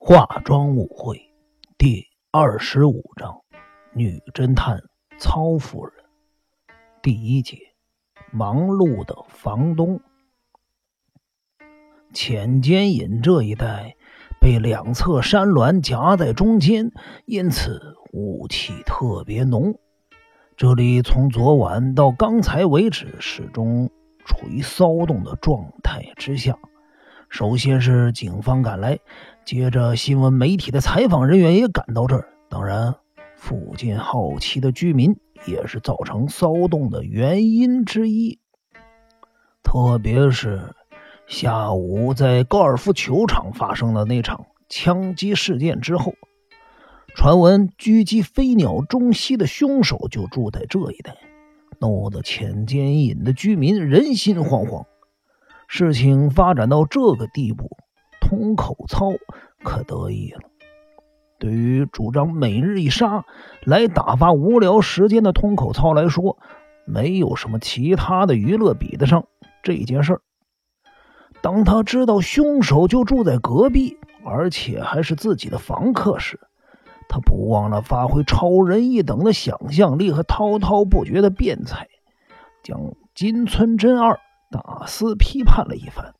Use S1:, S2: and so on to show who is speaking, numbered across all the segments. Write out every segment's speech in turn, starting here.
S1: 化妆舞会第二十五章：女侦探曹夫人。第一节：忙碌的房东。浅间引这一带被两侧山峦夹在中间，因此雾气特别浓。这里从昨晚到刚才为止，始终处于骚动的状态之下。首先是警方赶来。接着，新闻媒体的采访人员也赶到这儿。当然，附近好奇的居民也是造成骚动的原因之一。特别是下午在高尔夫球场发生的那场枪击事件之后，传闻狙击飞鸟中西的凶手就住在这一带，弄得浅间引的居民人心惶惶。事情发展到这个地步。通口操可得意了。对于主张每日一杀来打发无聊时间的通口操来说，没有什么其他的娱乐比得上这件事儿。当他知道凶手就住在隔壁，而且还是自己的房客时，他不忘了发挥超人一等的想象力和滔滔不绝的辩才，将金村真二大肆批判了一番。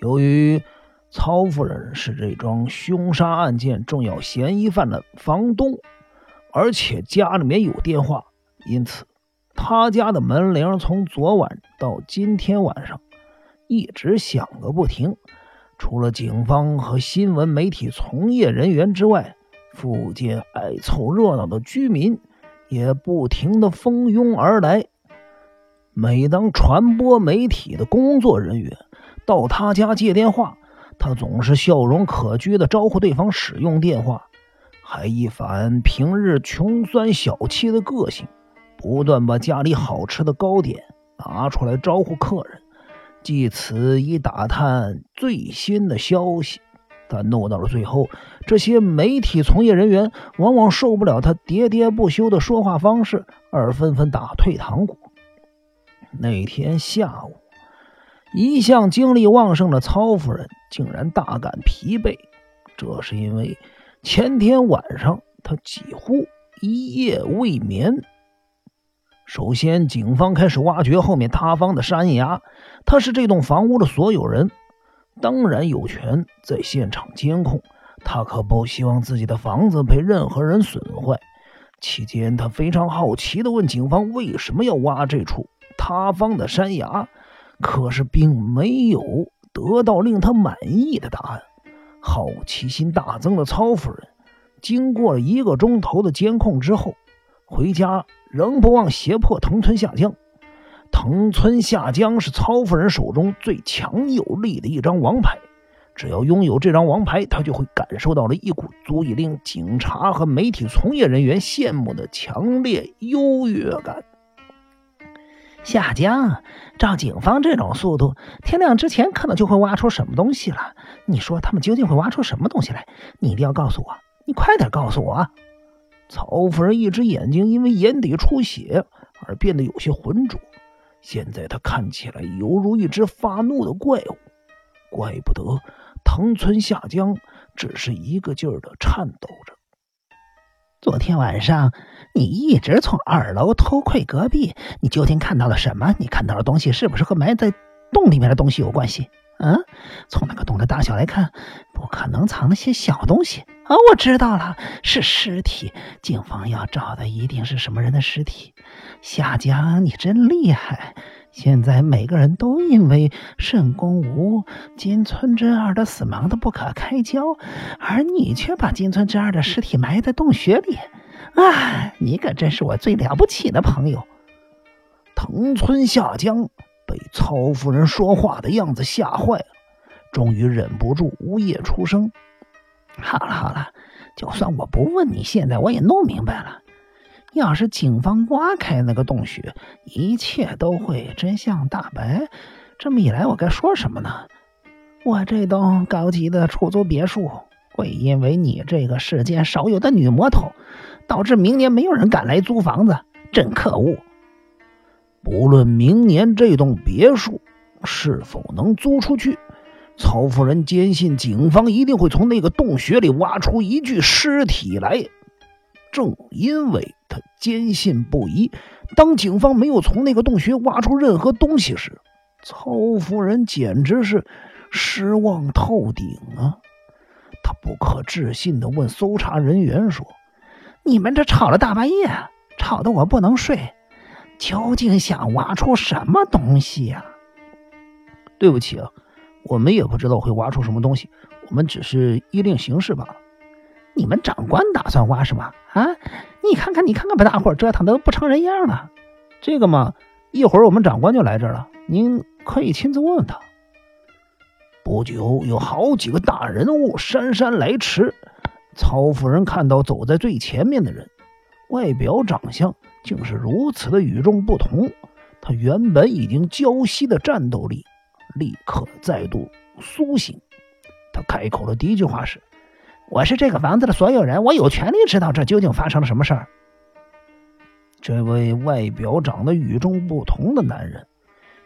S1: 由于曹夫人是这桩凶杀案件重要嫌疑犯的房东，而且家里面有电话，因此他家的门铃从昨晚到今天晚上一直响个不停。除了警方和新闻媒体从业人员之外，附近爱凑热闹的居民也不停的蜂拥而来。每当传播媒体的工作人员，到他家接电话，他总是笑容可掬的招呼对方使用电话，还一反平日穷酸小气的个性，不断把家里好吃的糕点拿出来招呼客人，借此以打探最新的消息。但弄到了最后，这些媒体从业人员往往受不了他喋喋不休的说话方式，而纷纷打退堂鼓。那天下午。一向精力旺盛的曹夫人竟然大感疲惫，这是因为前天晚上她几乎一夜未眠。首先，警方开始挖掘后面塌方的山崖，他是这栋房屋的所有人，当然有权在现场监控。他可不希望自己的房子被任何人损坏。期间，他非常好奇地问警方为什么要挖这处塌方的山崖。可是，并没有得到令他满意的答案。好奇心大增的曹夫人，经过了一个钟头的监控之后，回家仍不忘胁迫藤村下江。藤村下江是曹夫人手中最强有力的一张王牌，只要拥有这张王牌，他就会感受到了一股足以令警察和媒体从业人员羡慕的强烈优越感。
S2: 下江，照警方这种速度，天亮之前可能就会挖出什么东西了。你说他们究竟会挖出什么东西来？你一定要告诉我，你快点告诉我！
S1: 曹夫人一只眼睛因为眼底出血而变得有些浑浊，现在她看起来犹如一只发怒的怪物。怪不得藤村下江只是一个劲儿的颤抖着。
S2: 昨天晚上。你一直从二楼偷窥隔壁，你究竟看到了什么？你看到的东西是不是和埋在洞里面的东西有关系？嗯，从那个洞的大小来看，不可能藏了些小东西啊！我知道了，是尸体。警方要找的一定是什么人的尸体。夏江，你真厉害！现在每个人都因为沈公武、金村真二的死忙得不可开交，而你却把金村真二的尸体埋在洞穴里。啊，你可真是我最了不起的朋友！
S1: 藤村下江被曹夫人说话的样子吓坏了，终于忍不住呜咽出声：“
S2: 好了好了，就算我不问你，现在我也弄明白了。要是警方挖开那个洞穴，一切都会真相大白。这么一来，我该说什么呢？我这栋高级的出租别墅会因为你这个世间少有的女魔头。”导致明年没有人敢来租房子，真可恶！
S1: 不论明年这栋别墅是否能租出去，曹夫人坚信警方一定会从那个洞穴里挖出一具尸体来。正因为她坚信不疑，当警方没有从那个洞穴挖出任何东西时，曹夫人简直是失望透顶啊！他不可置信地问搜查人员说：“
S2: 你们这吵了大半夜，吵得我不能睡，究竟想挖出什么东西呀？”
S1: 对不起啊，我们也不知道会挖出什么东西，我们只是依令行事罢了。
S2: 你们长官打算挖什么？啊，你看看，你看看，把大伙折腾的不成人样了。
S1: 这个嘛，一会儿我们长官就来这儿了，您可以亲自问问他。不久，有好几个大人物姗姗来迟。曹夫人看到走在最前面的人，外表长相竟是如此的与众不同，他原本已经浇熄的战斗力立刻再度苏醒。他开口的第一句话是。
S2: 我是这个房子的所有人，我有权利知道这究竟发生了什么事儿。
S1: 这位外表长得与众不同的男人，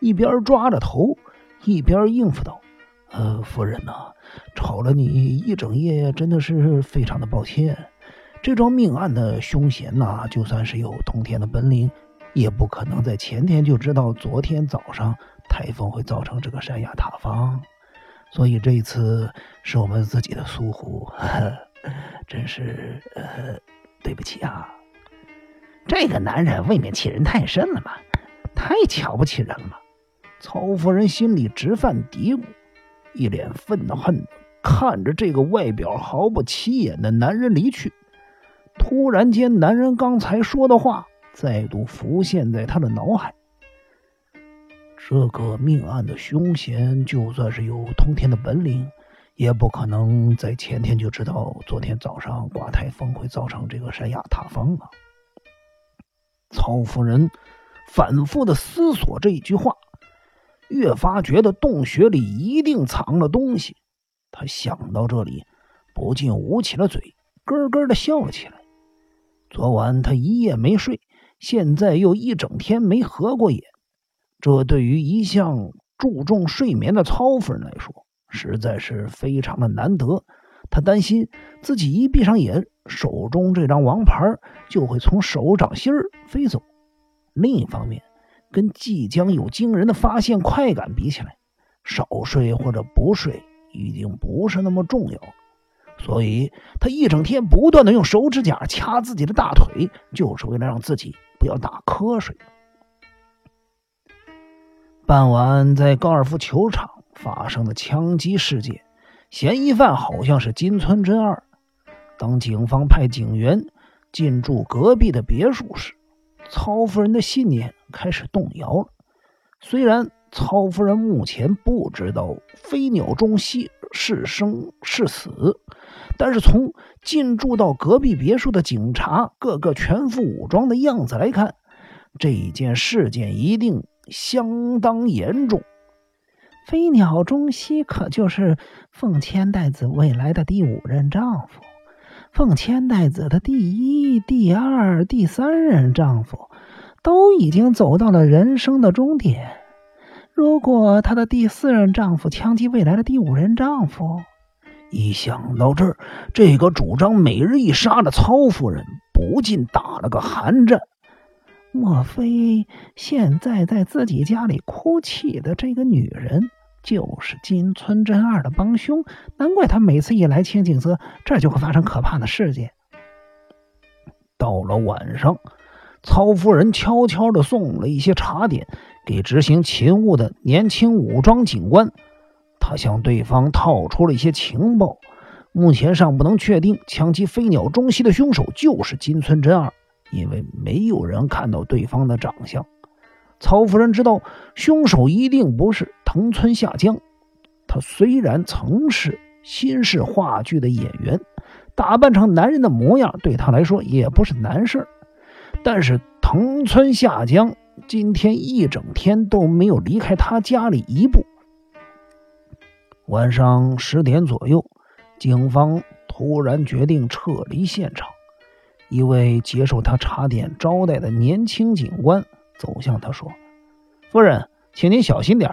S1: 一边抓着头，一边应付道：“呃，夫人呐，吵了你一整夜，真的是非常的抱歉。这桩命案的凶嫌呐，就算是有通天的本领，也不可能在前天就知道昨天早上台风会造成这个山崖塌方。”所以这一次是我们自己的疏忽，呵 真是呃对不起啊！
S2: 这个男人未免欺人太甚了吧？太瞧不起人了！
S1: 曹夫人心里直犯嘀咕，一脸愤恨看着这个外表毫不起眼的男人离去。突然间，男人刚才说的话再度浮现在他的脑海。这个命案的凶嫌，就算是有通天的本领，也不可能在前天就知道昨天早上刮台风会造成这个山崖塌方啊！曹夫人反复的思索这一句话，越发觉得洞穴里一定藏了东西。他想到这里，不禁捂起了嘴，咯咯的笑了起来。昨晚他一夜没睡，现在又一整天没合过眼。这对于一向注重睡眠的曹夫人来说，实在是非常的难得。她担心自己一闭上眼，手中这张王牌就会从手掌心儿飞走。另一方面，跟即将有惊人的发现快感比起来，少睡或者不睡已经不是那么重要。所以，他一整天不断的用手指甲掐自己的大腿，就是为了让自己不要打瞌睡。傍晚，在高尔夫球场发生的枪击事件，嫌疑犯好像是金村真二。当警方派警员进驻隔壁的别墅时，曹夫人的信念开始动摇了。虽然曹夫人目前不知道飞鸟中西是生是死，但是从进驻到隔壁别墅的警察个个全副武装的样子来看，这一件事件一定。相当严重。
S2: 飞鸟中西可就是凤千代子未来的第五任丈夫，奉千代子的第一、第二、第三任丈夫都已经走到了人生的终点。如果她的第四任丈夫枪击未来的第五任丈夫，
S1: 一想到这儿，这个主张每日一杀的曹夫人不禁打了个寒战。
S2: 莫非现在在自己家里哭泣的这个女人就是金村真二的帮凶？难怪他每次一来清景泽，这就会发生可怕的事件。
S1: 到了晚上，曹夫人悄悄的送了一些茶点给执行勤务的年轻武装警官，她向对方套出了一些情报。目前尚不能确定枪击飞鸟中西的凶手就是金村真二。因为没有人看到对方的长相，曹夫人知道凶手一定不是藤村下江。他虽然曾是新式话剧的演员，打扮成男人的模样对他来说也不是难事但是藤村下江今天一整天都没有离开他家里一步。晚上十点左右，警方突然决定撤离现场。一位接受他茶点招待的年轻警官走向他说：“夫人，请您小心点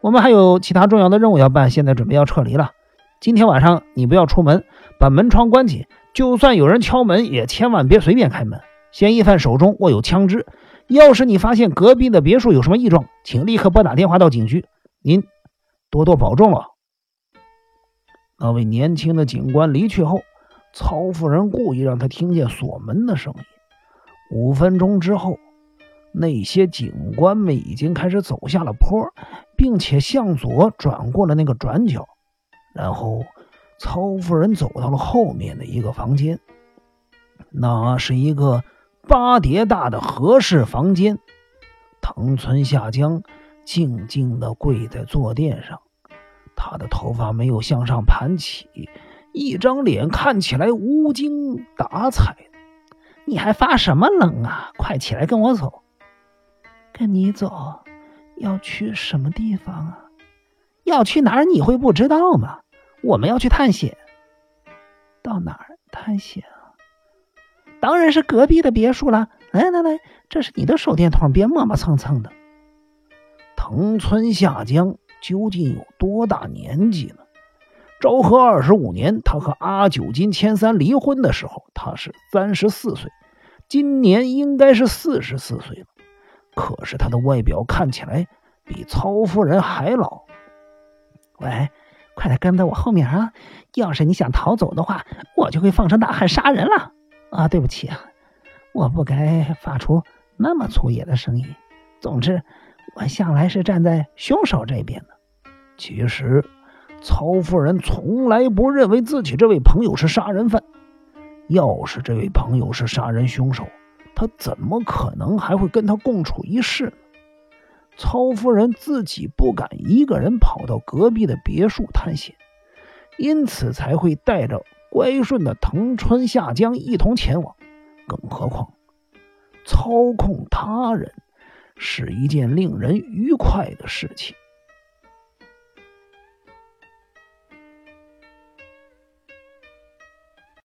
S1: 我们还有其他重要的任务要办，现在准备要撤离了。今天晚上你不要出门，把门窗关紧，就算有人敲门，也千万别随便开门。嫌疑犯手中握有枪支，要是你发现隔壁的别墅有什么异状，请立刻拨打电话到警局。您多多保重了。那位年轻的警官离去后，曹夫人故意让他听见锁门的声音。五分钟之后。那些警官们已经开始走下了坡，并且向左转过了那个转角。然后，曹夫人走到了后面的一个房间，那是一个八叠大的和室房间。藤村夏江静静地跪在坐垫上，他的头发没有向上盘起，一张脸看起来无精打采。
S2: 你还发什么愣啊？快起来跟我走！
S3: 跟你走，要去什么地方啊？
S2: 要去哪儿？你会不知道吗？我们要去探险。
S3: 到哪儿探险啊？
S2: 当然是隔壁的别墅了。来来来，这是你的手电筒，别磨磨蹭蹭的。
S1: 藤村夏江究竟有多大年纪呢？昭和二十五年，他和阿久金千三离婚的时候，他是三十四岁，今年应该是四十四岁了。可是他的外表看起来比曹夫人还老。
S2: 喂，快点跟在我后面啊！要是你想逃走的话，我就会放声大喊杀人了。啊，对不起啊，我不该发出那么粗野的声音。总之，我向来是站在凶手这边的。
S1: 其实，曹夫人从来不认为自己这位朋友是杀人犯。要是这位朋友是杀人凶手，他怎么可能还会跟他共处一室呢？曹夫人自己不敢一个人跑到隔壁的别墅探险，因此才会带着乖顺的藤川夏江一同前往。更何况，操控他人是一件令人愉快的事情。